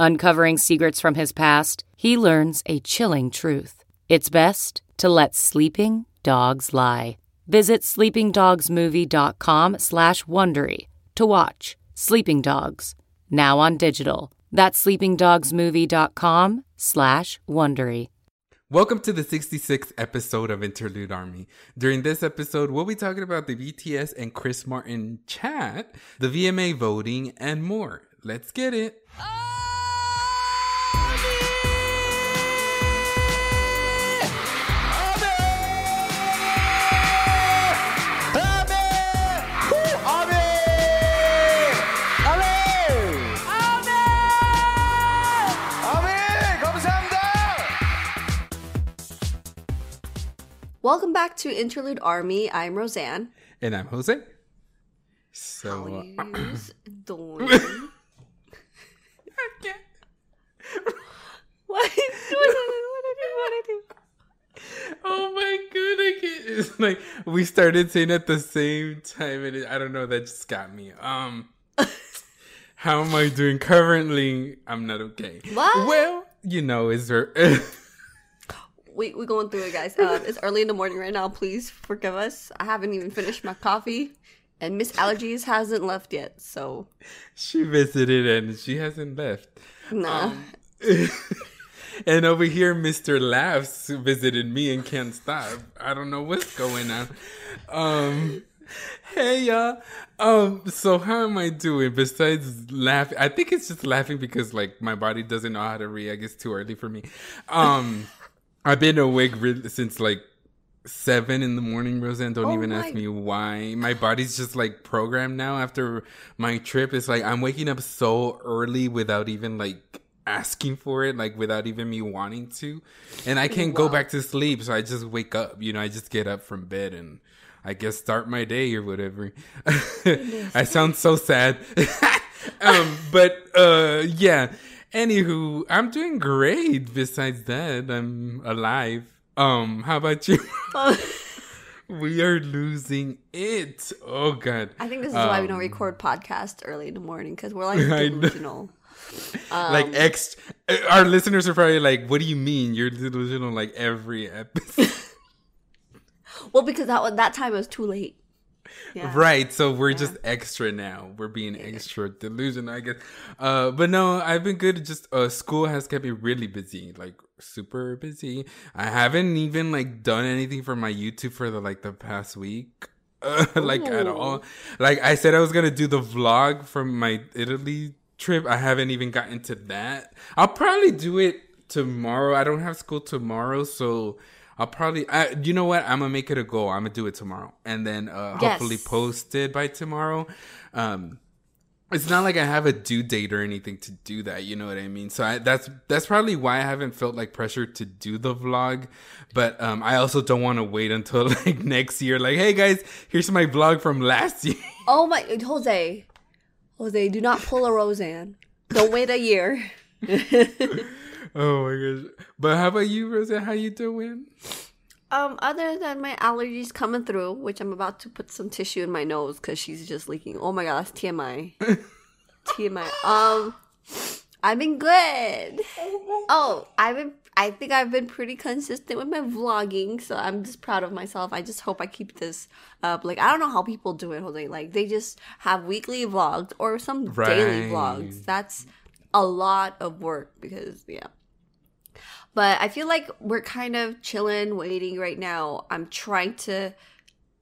Uncovering secrets from his past, he learns a chilling truth. It's best to let sleeping dogs lie. Visit sleepingdogsmovie.com slash Wondery to watch Sleeping Dogs, now on digital. That's sleepingdogsmovie.com slash Wondery. Welcome to the 66th episode of Interlude Army. During this episode, we'll be talking about the BTS and Chris Martin chat, the VMA voting, and more. Let's get it. Oh! Welcome back to Interlude Army. I'm Roseanne. And I'm Jose. So, uh, doing? I can't. what? What did I do? What did I do? Oh my god, I can't. It's like we started saying at the same time, and it, I don't know, that just got me. Um, how am I doing currently? I'm not okay. What? Well, you know, is there. We we going through it, guys. Um, it's early in the morning right now. Please forgive us. I haven't even finished my coffee, and Miss Allergies hasn't left yet. So she visited and she hasn't left. nah. and over here, Mr. Laughs visited me and can't stop. I don't know what's going on. Um, hey y'all. Um, so how am I doing? Besides laughing, I think it's just laughing because like my body doesn't know how to react. It's too early for me. Um, I've been awake since like seven in the morning. Roseanne, don't Oh even my- ask me why. My body's just like programmed now after my trip. It's like I'm waking up so early without even like asking for it, like without even me wanting to. And I can't go back to sleep, so I just wake up. You know, I just get up from bed and I guess start my day or whatever. I sound so sad. um, but uh yeah. Anywho, I'm doing great. Besides that, I'm alive. Um, how about you? we are losing it. Oh god. I think this is why we don't Um, record podcasts early in the morning because we're like delusional. Um, like ex our listeners are probably like, what do you mean? You're delusional like every episode. Well, because that that time was too late. Yeah. Right, so we're just extra now. We're being extra delusional, I guess. Uh, but no, I've been good. Just uh, school has kept me really busy, like super busy. I haven't even like done anything for my YouTube for the like the past week, uh, like at all. Like I said, I was gonna do the vlog from my Italy trip. I haven't even gotten to that. I'll probably do it tomorrow. I don't have school tomorrow, so. I'll probably, I, you know what? I'm gonna make it a goal. I'm gonna do it tomorrow, and then uh, Yes. hopefully post it by tomorrow. Um, it's not like I have a due date or anything to do that. You know what I mean? So I, that's that's probably why I haven't felt like pressure to do the vlog. But um, I also don't want to wait until like next year. Like, hey guys, here's my vlog from last year. Oh my, Jose, Jose, do not pull a Roseanne. Don't wait a year. oh my gosh! But how about you, Rosa? How you doing? Um, other than my allergies coming through, which I'm about to put some tissue in my nose because she's just leaking. Oh my gosh, TMI. TMI. Um, I've been good. Oh, I've been. I think I've been pretty consistent with my vlogging, so I'm just proud of myself. I just hope I keep this up. Like I don't know how people do it, Jose. Like they just have weekly vlogs or some daily vlogs. That's a lot of work because yeah. But I feel like we're kind of chilling, waiting right now. I'm trying to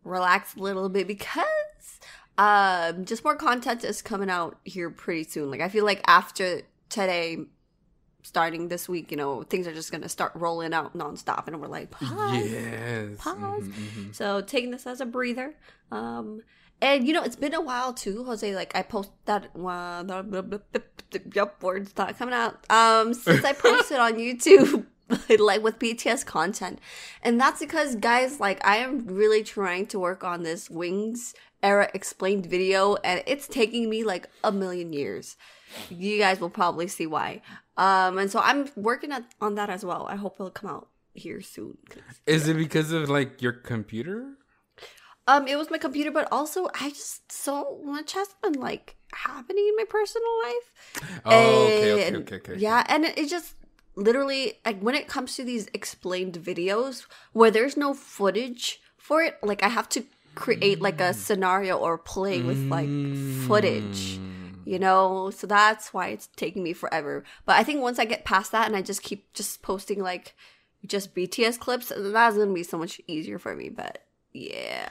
relax a little bit because um just more content is coming out here pretty soon. Like I feel like after today starting this week, you know, things are just gonna start rolling out nonstop and we're like pause. Yes. Pause. Mhm, mhm. So taking this as a breather. Um and you know, it's been a while too, Jose. Like I post that uh, yep, words not coming out. Um since I posted on YouTube like with BTS content. And that's because guys, like I am really trying to work on this Wings era explained video and it's taking me like a million years. You guys will probably see why. Um and so I'm working at, on that as well. I hope it'll come out here soon. Is it because of like your computer? Um, it was my computer, but also I just so much has been like happening in my personal life. Oh, okay, okay, And, okay, okay. Yeah, and it, it just literally like when it comes to these explained videos where there's no footage for it, like I have to create like Mm. a scenario or play with like footage. You know, so that's why it's taking me forever. But I think once I get past that and I just keep just posting like just BTS clips, that's gonna be so much easier for me. But yeah.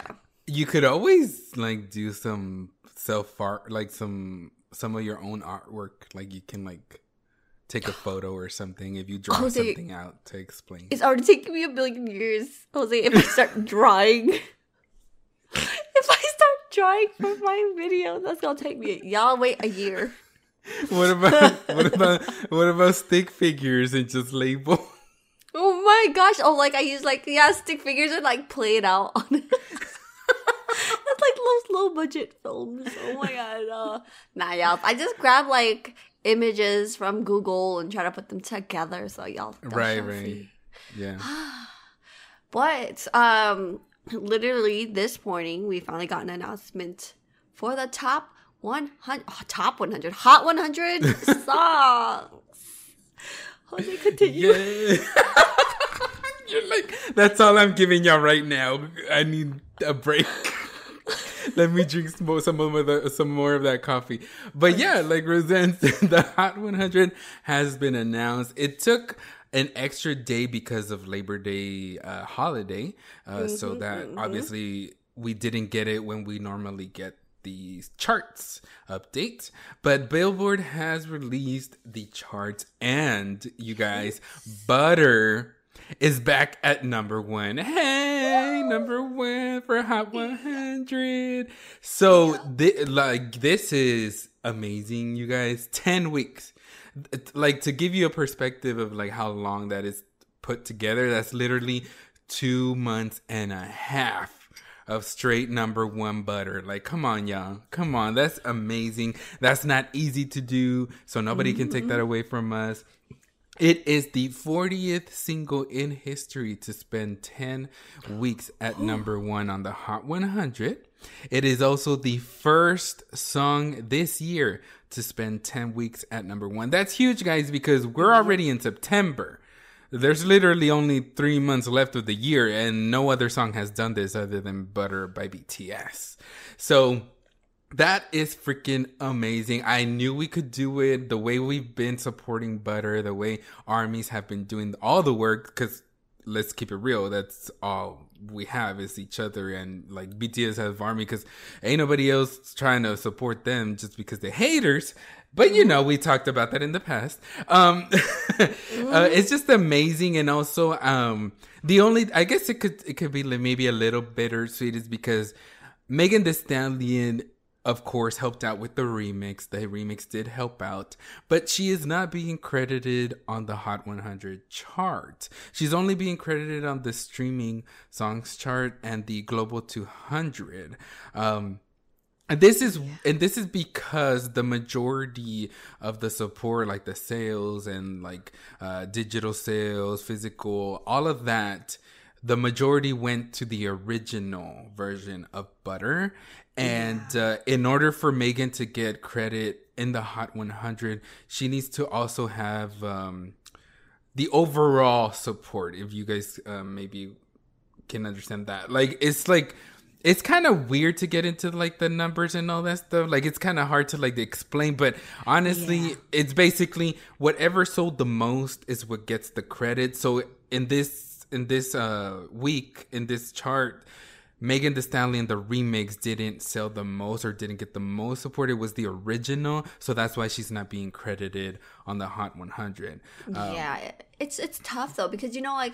You could always like do some self art, like some some of your own artwork. Like you can like take a photo or something if you draw Jose, something out to explain. It's already taken me a billion years, Jose. If I start drawing, if I start drawing for my video, that's gonna take me. Y'all wait a year. What about what about what about stick figures and just label? Oh my gosh! Oh, like I use like yeah stick figures and like play it out on it. That's like those low budget films. Oh my god! Uh, nah, y'all. I just grab like images from Google and try to put them together. So y'all, y'all Right, right. see. Yeah. But um literally this morning we finally got an announcement for the top 100 oh, top 100 hot 100 songs. Jose, continue. Yeah. You're like that's all I'm giving y'all right now. I need a break. Let me drink some of the, some more of that coffee. But yeah, like Roseanne said, the Hot 100 has been announced. It took an extra day because of Labor Day uh, holiday, uh, so that obviously we didn't get it when we normally get the charts update. But Billboard has released the charts, and you guys, Butter is back at number one. Hey, number one for Hot 100. So, thi- like, this is amazing, you guys. 10 weeks. Like, to give you a perspective of like how long that is put together, that's literally two months and a half of straight number one butter. Like, come on, y'all. Come on. That's amazing. That's not easy to do. So nobody can take that mm-hmm. away from us. It is the 40th single in history to spend 10 weeks at number one on the Hot 100. It is also the first song this year to spend 10 weeks at number one. That's huge, guys, because we're already in September. There's literally only three months left of the year, and no other song has done this other than Butter by BTS. So that is freaking amazing. I knew we could do it the way we've been supporting Butter, the way armies have been doing all the work. Because let's keep it real, that's all we have is each other. And like BTS have army because ain't nobody else trying to support them just because they're haters. But you know, we talked about that in the past. Um, uh, it's just amazing, and also um, the only I guess it could it could be maybe a little bittersweet is because Megan Thee Stallion, of course, helped out with the remix. The remix did help out, but she is not being credited on the Hot 100 chart. She's only being credited on the streaming songs chart and the Global 200. Um, and this is and this is because the majority of the support, like the sales and like uh, digital sales, physical, all of that, the majority went to the original version of Butter. And uh, in order for Megan to get credit in the Hot 100, she needs to also have um, the overall support. If you guys uh, maybe can understand that, like it's like it's kind of weird to get into like the numbers and all that stuff. Like it's kind of hard to like explain, but honestly, Yeah. it's basically whatever sold the most is what gets the credit. So in this in this uh week in this chart, Megan Thee Stallion the remix didn't sell the most or didn't get the most support. It was the original, so that's why she's not being credited on the Hot 100. Uh, yeah, it's it's tough though because you know like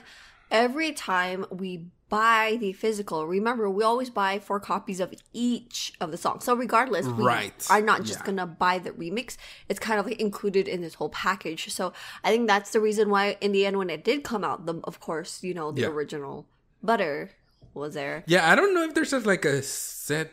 every time we buy the physical, remember we always buy four copies of each of the songs. So regardless, we Right. are not just Yeah. gonna buy the remix. It's kind of like included in this whole package. So I think that's the reason why in the end when it did come out, the of course you know the Yeah. original butter was there. Yeah, I don't know if there's just like a set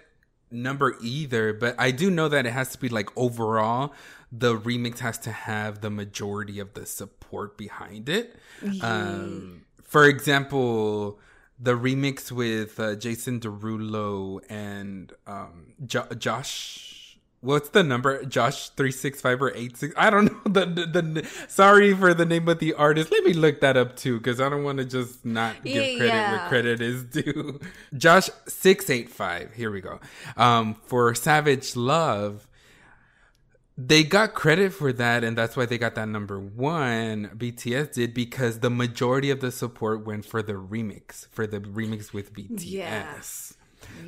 number either, but I do know that it has to be like overall, the remix has to have the majority of the support behind it. Um, for example, the remix with uh, Jason Derulo and um, jo- Jawsh. What's the number? Jawsh three six five or eight six? I don't know the, the the. Sorry for the name of the artist. Let me look that up too, because I don't want to just not give Yeah, credit where credit is due. Jawsh six eight five. Here we go. Um, for Savage Love, they got credit for that, and that's why they got that number one. BTS did because the majority of the support went for the remix, for the remix with BTS. Yeah.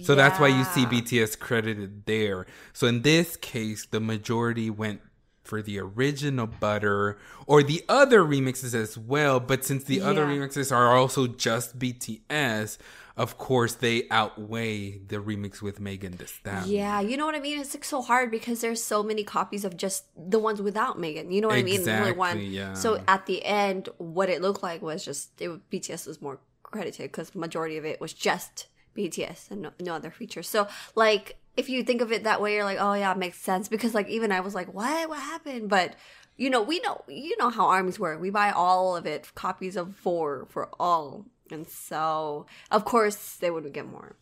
So that's why you see BTS credited there. So in this case, the majority went for the original Butter or the other remixes as well. But since the other remixes are also just BTS, of course they outweigh the remix with Megan Thee Stallion. Yeah, you know what I mean. It's like so hard because there's so many copies of just the ones without Megan. You know what I mean? Only one. Exactly, yeah. So at the end, what it looked like was just it, BTS was more credited because majority of it was just BTS and no, no other features. So like if you think of it that way, you're like, oh yeah, it makes sense because like even I was like, what? What happened? But you know, we know you know how armies work. We buy all of it, copies of four for all, and so of course they would get more.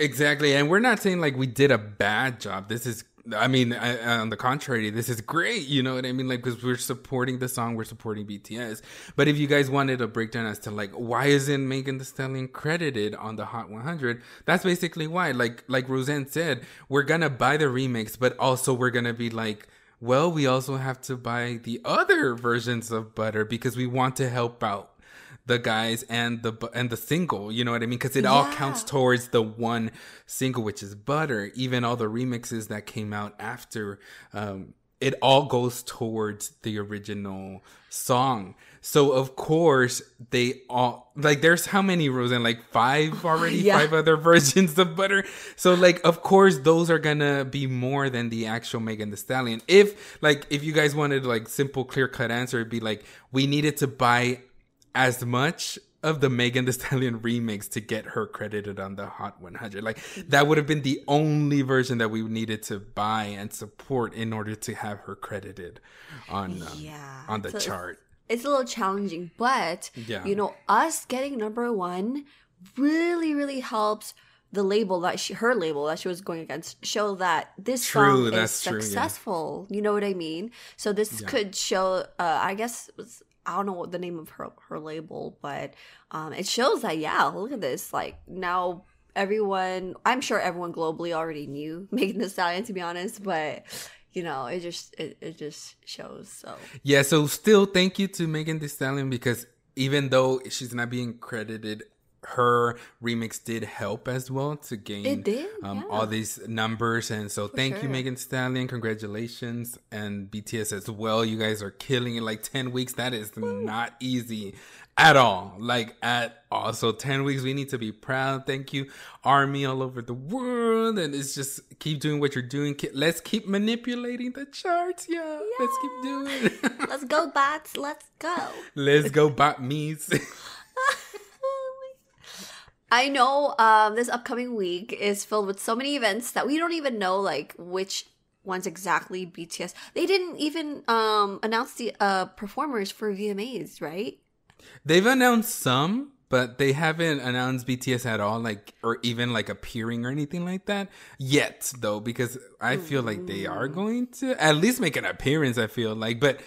Exactly, and we're not saying like we did a bad job. This is, I mean, I, on the contrary, this is great. You know what I mean? Like, because we're supporting the song, we're supporting BTS. But if you guys wanted a breakdown as to like why isn't Megan Thee Stallion credited on the Hot 100, that's basically why. Like, like Roseanne said, we're gonna buy the remix, but also we're gonna be like. Well, we also have to buy the other versions of Butter because we want to help out the guys and the and the single you know what i mean? Because it all counts towards the one single which is butter. Even all the remixes that came out after um it all goes towards the original song. So of course they all like there's how many Roseanne? Like five already? Yeah. five other versions of butter? So like of course those are gonna be more than the actual Megan Thee Stallion. If like if you guys wanted like simple clear cut answer it'd be like we needed to buy as much of the Megan Thee Stallion remix to get her credited on the Hot 100. Like that would have been the only version that we needed to buy and support in order to have her credited on um, Yeah. on the So chart. it's a little challenging, but Yeah. you know, us getting number one really, really helps the label that she, her label that she was going against, show that this True, song is true, yeah. successful. You know what I mean? So this could show. Uh, I guess it was. I don't know what the name of her her label, but um, it shows that yeah, look at this. Like now, everyone. I'm sure everyone globally already knew Megan Thee Stallion, to be honest, but. You know, it just it, it just shows so Yeah, so still thank you to Megan Thee Stallion because even though she's not being credited, her remix did help as well to gain It did, um, yeah. all these numbers. And so thank you. Megan Stallion. Congratulations. And BTS as well. You guys are killing it. Like 10 weeks, that is not easy at all. Like at all. So 10 weeks, we need to be proud. Thank you, Army all over the world. And it's just keep doing what you're doing. Let's keep manipulating the charts. Yeah. Let's keep doing it. Let's go, bots. Let's go. Let's go bot me's. I know um, this upcoming week is filled with so many events that we don't even know like which ones exactly BTS. They didn't even um, announce the uh, performers for VMAs, right? They've announced some, but they haven't announced BTS at all, like or even like appearing or anything like that yet, though, because I feel like they are going to at least make an appearance. I feel like, but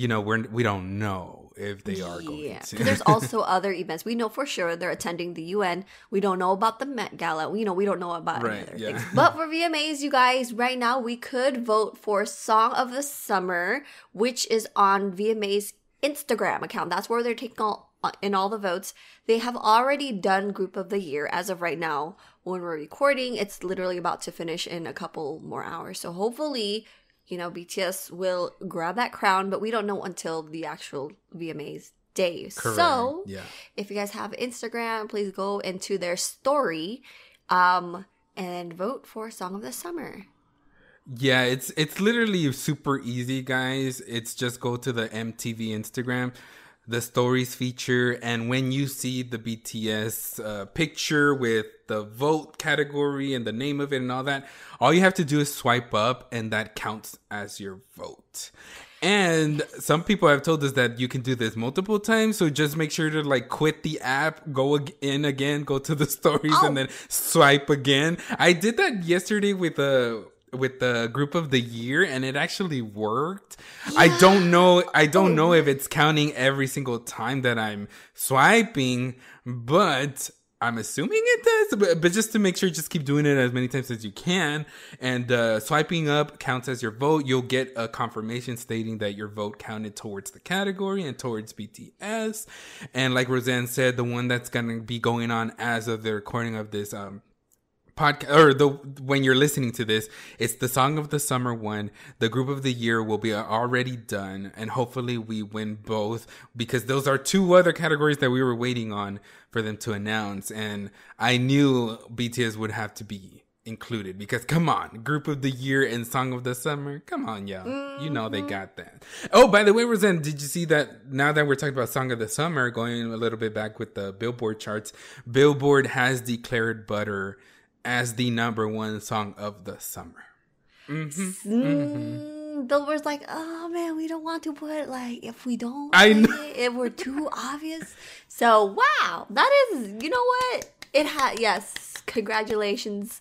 you know, we're we don't know if they are going Yeah. to. There's also other events. We know for sure they're attending the UN. We don't know about the Met Gala. You know, we don't know about any Right, other yeah. things. But for VMAs, you guys, right now we could vote for Song of the Summer, which is on VMA's Instagram account. That's where they're taking all uh, in all the votes. They have already done Group of the Year as of right now. When we're recording, it's literally about to finish in a couple more hours. So hopefully, you know, BTS will grab that crown, but we don't know until the actual VMAs day. Correct. So, yeah. if you guys have Instagram, please go into their story um and vote for Song of the Summer. Yeah, it's it's literally super easy, guys. It's just go to the MTV Instagram, the stories feature, and when you see the BTS uh, picture with the vote category and the name of it and all that, all you have to do is swipe up, and that counts as your vote. And some people have told us that you can do this multiple times, so just make sure to like quit the app, go in again, go to the stories, Oh. and then swipe again. I did that yesterday with a with the group of the year, and it actually worked. I don't know. I don't know if it's counting every single time that I'm swiping, but I'm assuming it does, but, but just to make sure, just keep doing it as many times as you can. And uh, swiping up counts as your vote. You'll get a confirmation stating that your vote counted towards the category and towards BTS. And like Roseanne said, the one that's going to be going on as of the recording of this um, podcast or the when you're listening to this it's the song of the summer one. The group of the year will be already done and hopefully we win both because those are two other categories that we were waiting on for them to announce and i knew bts would have to be included because come on group of the year and song of the summer come on y'all. You know they got that. Oh by the way roseanne did you see that now that we're talking about song of the summer going a little bit back with the billboard charts billboard has declared butter as the number one song of the summer. Mm, Billboard's like, oh man, we don't want to put like if we don't, I know. it, if we're too obvious. So wow, that is, you know what? It had yes, congratulations.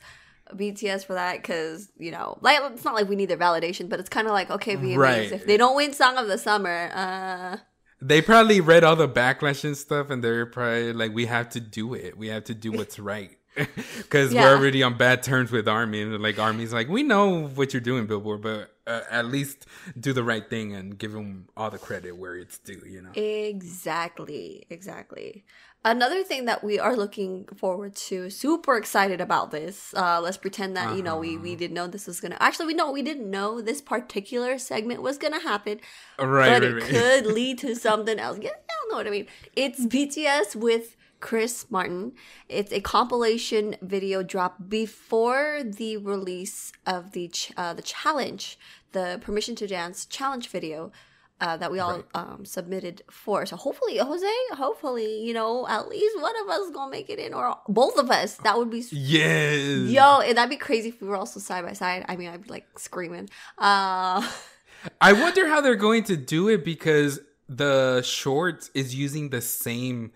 BTS for that because you know, like it's not like we need their validation, but it's kind of like okay, VMAs Right. if they don't win Song of the Summer, uh, They probably read all the backlash and stuff, and they're probably like, "We have to do it. We have to do what's right." Because Yeah. we're already on bad terms with Army, and like Army's like, "We know what you're doing, Billboard, but uh, at least do the right thing and give them all the credit where it's due." You know? Exactly, exactly. Another thing that we are looking forward to, super excited about this. Uh, let's pretend that you know we we didn't know this was gonna. Actually, we know we didn't know this particular segment was gonna happen, Right, but right, it right. could lead to something else. Yeah, y'all know what I mean. It's BTS with Chris Martin. It's a compilation video drop before the release of the ch- uh, the challenge, the Permission to Dance challenge video. Uh, that we all um, submitted for. So hopefully, Jose, hopefully, you know, at least one of us gonna make it in, or both of us. That would be Yes. yo, and that'd be crazy if we were also side by side. I mean, I'd be like screaming. Uh, I wonder how they're going to do it because the shorts is using the same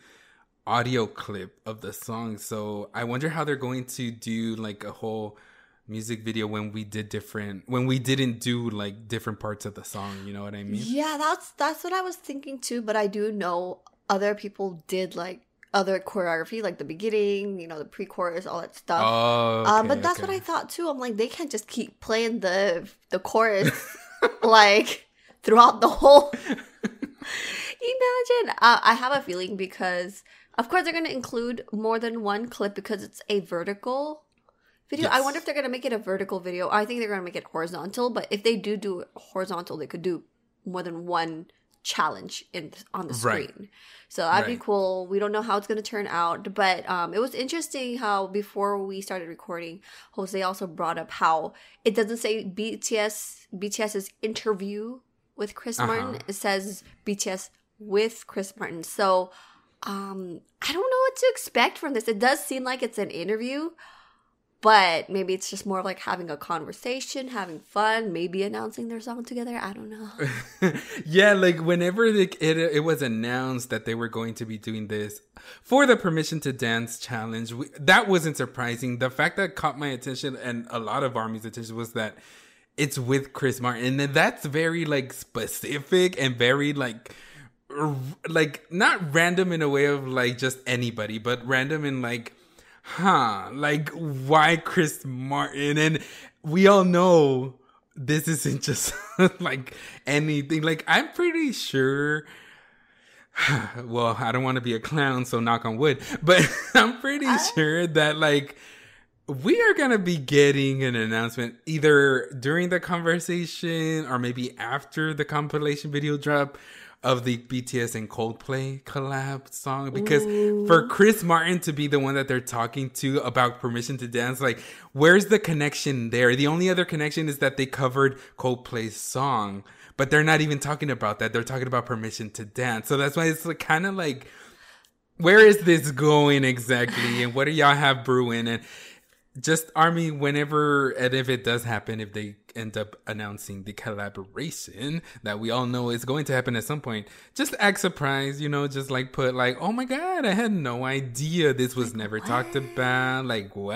audio clip of the song. So I wonder how they're going to do like a whole music video when we did different when we didn't do like different parts of the song, you know what I mean? Yeah, that's that's what I was thinking too. But I do know other people did like other choreography, like the beginning, you know, the pre-chorus, all that stuff. Oh, um, okay, but that's what. I thought too. I'm like, they can't just keep playing the the chorus like throughout the whole. Imagine. Uh, I have a feeling because, of course, they're going to include more than one clip because it's a vertical video. I wonder if they're going to make it a vertical video. I think they're going to make it horizontal. But if they do do it horizontal, they could do more than one challenge in on the Right. screen. So that'd be cool. We don't know how it's going to turn out, but um, it was interesting how before we started recording, Jose also brought up how it doesn't say BTS BTS's interview with Chris Martin. Uh-huh. It says BTS with Chris Martin. So um, I don't know what to expect from this. It does seem like it's an interview, but maybe it's just more of like having a conversation, having fun, maybe announcing their song together. I don't know. yeah, like whenever the, it it was announced that they were going to be doing this for the permission to dance challenge, we, that wasn't surprising. The fact that caught my attention and a lot of Army's attention was that it's with Chris Martin, and that's very like specific and very like like not random in a way of like just anybody, but random in like, huh, like why Chris Martin? And we all know this isn't just like anything. Like I'm pretty sure. Well, I don't want to be a clown, so knock on wood. But I'm pretty sure that like we are gonna be getting an announcement either during the conversation or maybe after the compilation video drop of the BTS and Coldplay collab song because for Chris Martin to be the one that they're talking to about permission to dance like where's the connection there? The only other connection is that they covered Coldplay's song but they're not even talking about that. They're talking about permission to dance. So that's why it's like, kind of like where is this going exactly? And what do y'all have brewing? And just army whenever and if it does happen if they end up announcing the collaboration that we all know is going to happen at some point. Just act surprised you know just like put like oh my god i had no idea this was never talked about. Like what?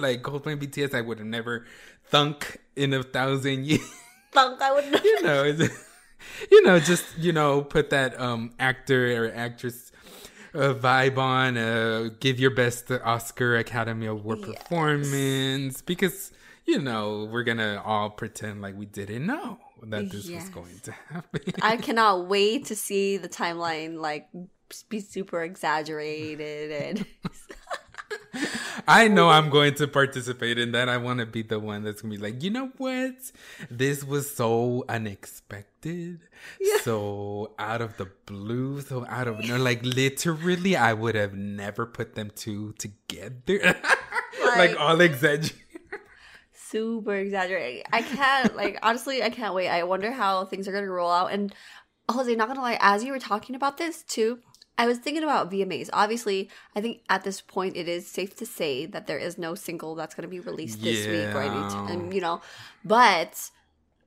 Like coldplay bts i would have never thunk in a thousand years. Thunk, I would you know you know just you know put that um actor or actress uh, vibe on uh give your best oscar academy award performance because you know we're gonna all pretend like we didn't know that this Yes. was going to happen I cannot wait to see the timeline like be super exaggerated and I know I'm going to participate in that. I want to be the one that's gonna be like, you know what? This was so unexpected, so out of the blue, so out of no, like literally, I would have never put them two together, like, Like- all exaggerated. Super exaggerated. I can't like honestly, I can't wait. I wonder how things are gonna roll out. And Jose, not gonna lie, as you were talking about this too, I was thinking about VMAs. Obviously, I think at this point it is safe to say that there is no single that's gonna be released this week or any Yeah. time, you know. But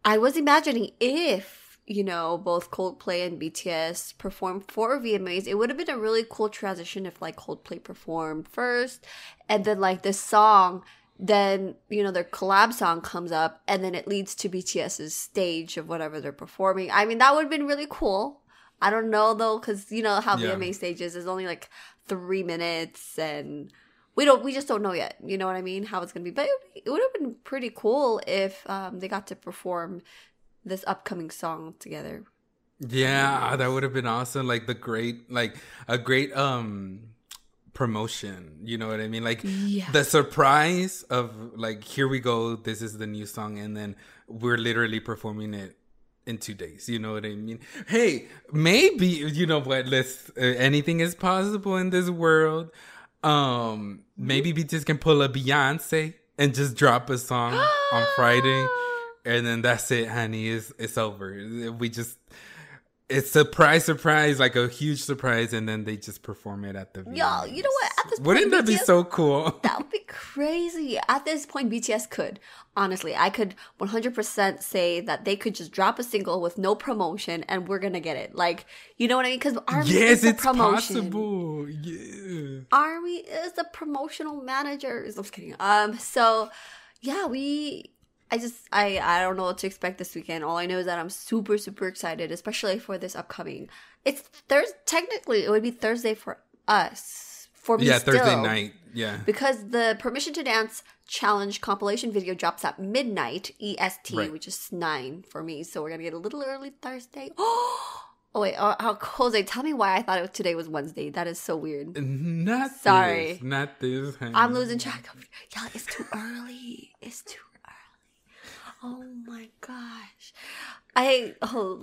I was imagining if you know both Coldplay and BTS performed for VMAs, it would have been a really cool transition if like Coldplay performed first, and then like this song, then you know their collab song comes up, and then it leads to BTS's stage of whatever they're performing. I mean, that would have been really cool. I don't know though, because you know how Yeah. VMA stages is only like three minutes and we don't we just don't know yet you know what i mean how it's gonna be but it would, it would have been pretty cool if um, they got to perform this upcoming song together Yeah, that would have been awesome. Like the great, like a great um promotion. You know what I mean? Like Yeah. the surprise of like, here we go. This is the new song, and then we're literally performing it in two days. You know what I mean? Hey, maybe you know what? Let's. Uh, anything is possible in this world. Um, maybe BTS can pull a Beyonce and just drop a song on Friday and then that's it, honey. It's it's over. We just it's surprise, surprise, like a huge surprise, and then they just perform it at the. Yo, VMAs. you know what? At this Wouldn't point, that be so cool? that would be crazy. At this point, BTS could honestly, I could 100% say that they could just drop a single with no promotion, and we're gonna get it. Like, you know what I mean? Because Army yes, is the it's promotion. possible. Yeah. Army is the promotional manager. I'm just kidding. Um, so yeah, we. I just I I don't know what to expect this weekend. All I know is that I'm super super excited, especially for this upcoming. It's Thursday. Technically, it would be Thursday for us. For me, Yeah, Thursday night. Yeah. because the Permission to Dance challenge compilation video drops at midnight EST, Right. which is nine for me. So we're gonna get a little early Thursday. Oh wait, uh, how Jose? Tell me why I thought it was, today was Wednesday. That is so weird. Not Sorry. This, not this. honey. I'm losing track of y'all. It's too early. It's too. Oh my gosh. I oh,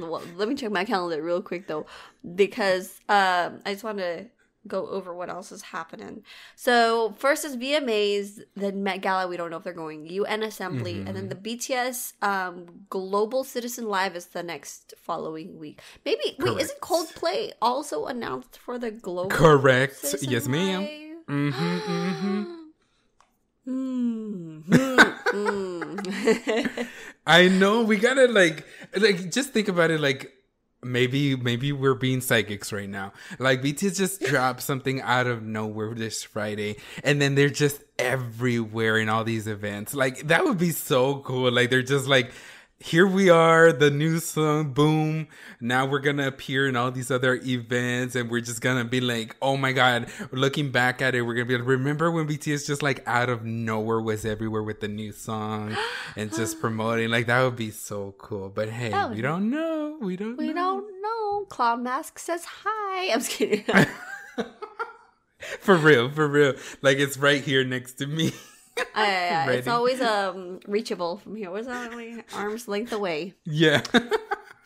well, let me check my calendar real quick though, because um, I just want to go over what else is happening. So first is VMAs, then Met Gala. We don't know if they're going. UN Assembly, and then the BTS um, Global Citizen Live is the next following week. Maybe wait, isn't Coldplay also announced for the Global? Correct. Citizen Yes, ma'am. Live? Mm-hmm, mm-hmm. Hmm. I know we gotta like like just think about it like maybe maybe we're being psychics right now. Like BTS just dropped something out of nowhere this Friday, and then they're just everywhere in all these events. Like that would be so cool. Like they're just like here we are, the new song, boom. Now we're gonna appear in all these other events, and we're just gonna be like, oh my god. Looking back at it, we're gonna be like, remember when BTS just like out of nowhere was everywhere with the new song and just promoting? Like that would be so cool. But hey, we don't know. We don't. We know. don't know. Clown Mask says hi. I'm just kidding. For real, for real. Like it's right here next to me. Uh, it's always um reachable from here. What's that? Like, arm's length away. yeah.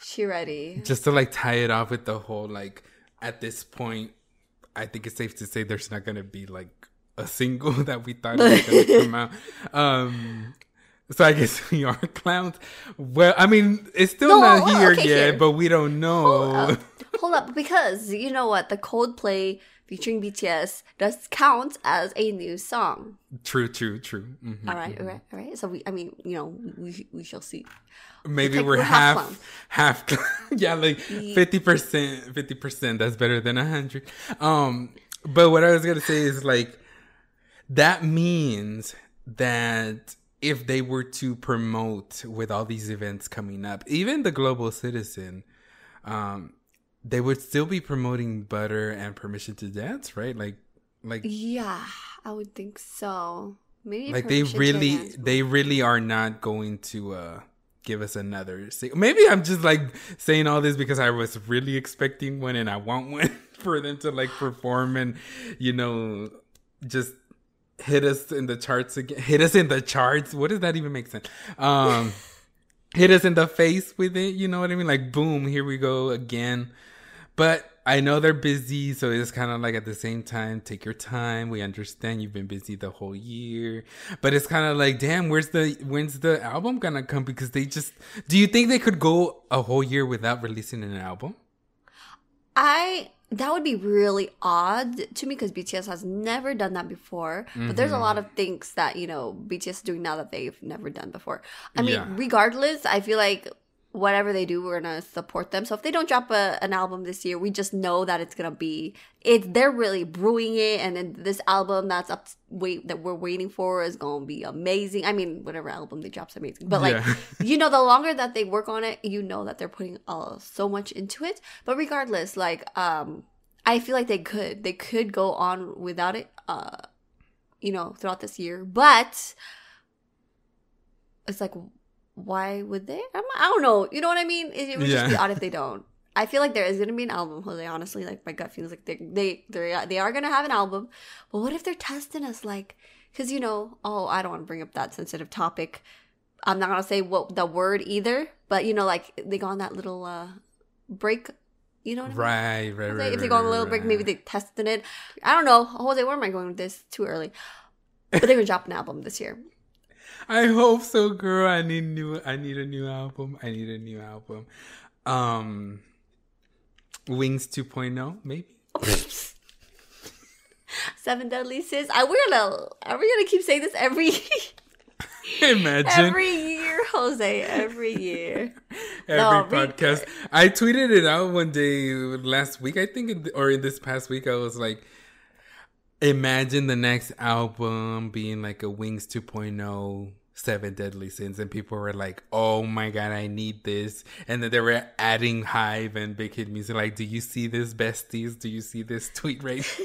She ready. just to like tie it off with the whole like at this point i think it's safe to say there's not gonna be like a single that we thought was gonna come out um so i guess we are clowns well i mean it's still No, not well, here okay, yet here. but we don't know Hold up. Hold up, because you know what? The Coldplay featuring BTS does count as a new song. true true true Mhm. All right, all right, all right. So we, I mean, you know, we we shall see. maybe like we're, we're half half half yeah like 50% 50% that's better than a 100 um but what i was gonna say is like that means that if they were to promote with all these events coming up even the global citizen um they would still be promoting butter and permission to dance right? Like like Yeah, I would think so. Maybe like they really they really are not going to uh give us another maybe i'm just like saying all this because i was really expecting one and i want one for them to like perform and you know just hit us in the charts again hit us in the charts. What does that even make sense? Um hit us in the face with it you know what i mean like boom here we go again but I know they're busy, so it's kind of like at the same time, take your time. We understand you've been busy the whole year, but it's kind of like, damn, where's the when's the album gonna come? Because they just, do you think they could go a whole year without releasing an album? I that would be really odd to me because BTS has never done that before. But there's a lot Mm-hmm. of things that you know BTS is doing now that they've never done before. I mean, Yeah. regardless, I feel like whatever they do, we're gonna support them. So if they don't drop a, an album this year, we just know that it's gonna be it. They're really brewing it, and then this album that's up wait that we're waiting for is gonna be amazing. I mean, whatever album they drop's amazing, but like Yeah. you know, the longer that they work on it, you know that they're putting uh, so much into it. But regardless, like um, I feel like they could they could go on without it, uh, you know, throughout this year. But it's like, why would they? I'm, I don't know. You know what I mean? It, it would just be odd if they don't. I feel like there is gonna be an album, Jose. Honestly, like my gut feels like they they they they are gonna have an album. But what if they're testing us? Like, because you know, oh, I don't want to bring up that sensitive topic. I'm not gonna say what the word either, but you know, like they go on that little uh break. You know what I mean? Right, right, right. if they go on a right, little break, maybe they tested it. I don't know, Jose. Where am I going with this? Too early. But they're gonna drop an album this year. I hope so, girl. I need new. I need a new album. I need a new album. Um, Wings 2.0, maybe. Seven Deadly Sins. I we're gonna are we gonna keep saying this every Imagine every year, Jose? Every year. every No, podcast. I tweeted it out one day last week, I think, or in this past week. I was like, imagine the next album being like a Wings 2.0. Seven Deadly Sins, and people were like, "Oh my god, I need this!" And then they were adding HYBE and Big Hit Music. Like, do you see this, besties? Do you see this tweet right?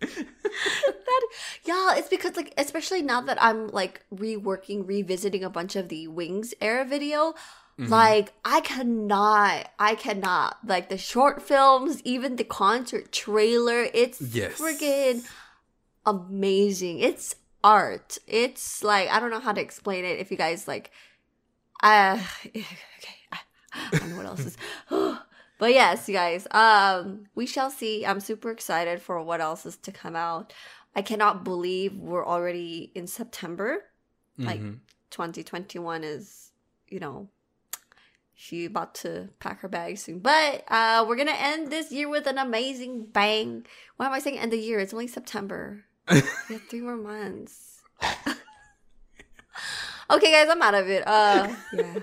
that yeah it's because like especially now that i'm like reworking revisiting a bunch of the wings era video Mm-hmm. like i cannot i cannot like the short films even the concert trailer it's Yes. friggin amazing it's art it's like i don't know how to explain it if you guys like uh okay i, I don't know what else is But yes, you guys, um, we shall see. I'm super excited for what else is to come out. I cannot believe we're already in September. Like Mhm. 2021 is, you know, she about to pack her bags soon. But uh we're gonna end this year with an amazing bang. Why am I saying end the year? It's only September. we have three more months. okay, guys, I'm out of it. Uh, yeah.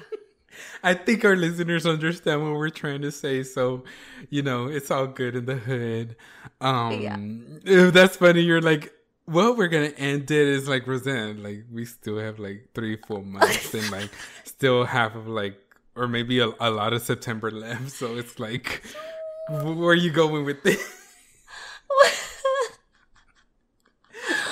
I think our listeners understand what we're trying to say, so you know it's all good in the hood. Um, yeah. that's funny. You're like, well, we're gonna end it is like Roseanne. Like we still have like three, four months, and like still half of like, or maybe a, a lot of September left. So it's like, where are you going with this?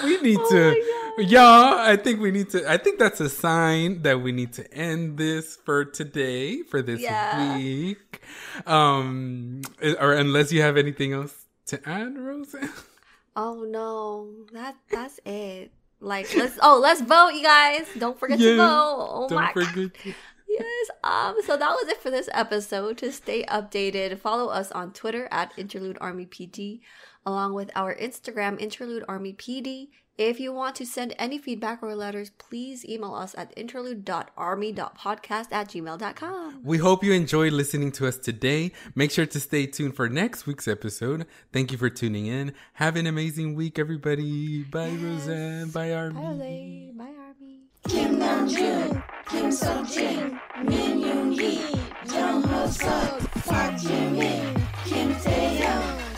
We need oh to y'all i think we need to i think that's a sign that we need to end this for today for this yeah. week. Um or unless you have anything else to add rosa oh no. That that's it. Like let's oh let's vote you guys. Don't forget yeah, to vote. Oh don't my forget God. yes um so that was it for this episode. To stay updated follow us on twitter at interlude army pd along with our Instagram Interlude Army PD. If you want to send any feedback or letters, please email us at interlude.army.podcast at gmail.com. We hope you enjoyed listening to us today. Make sure to stay tuned for next week's episode. Thank you for tuning in. Have an amazing week, everybody. Bye, yes. Roseanne. Bye, Army. Bye, Bye Army. Kim Namjoon, Kim Min Yoon Lee, Jung Hoseok, Park Jimin, Kim Taehyung.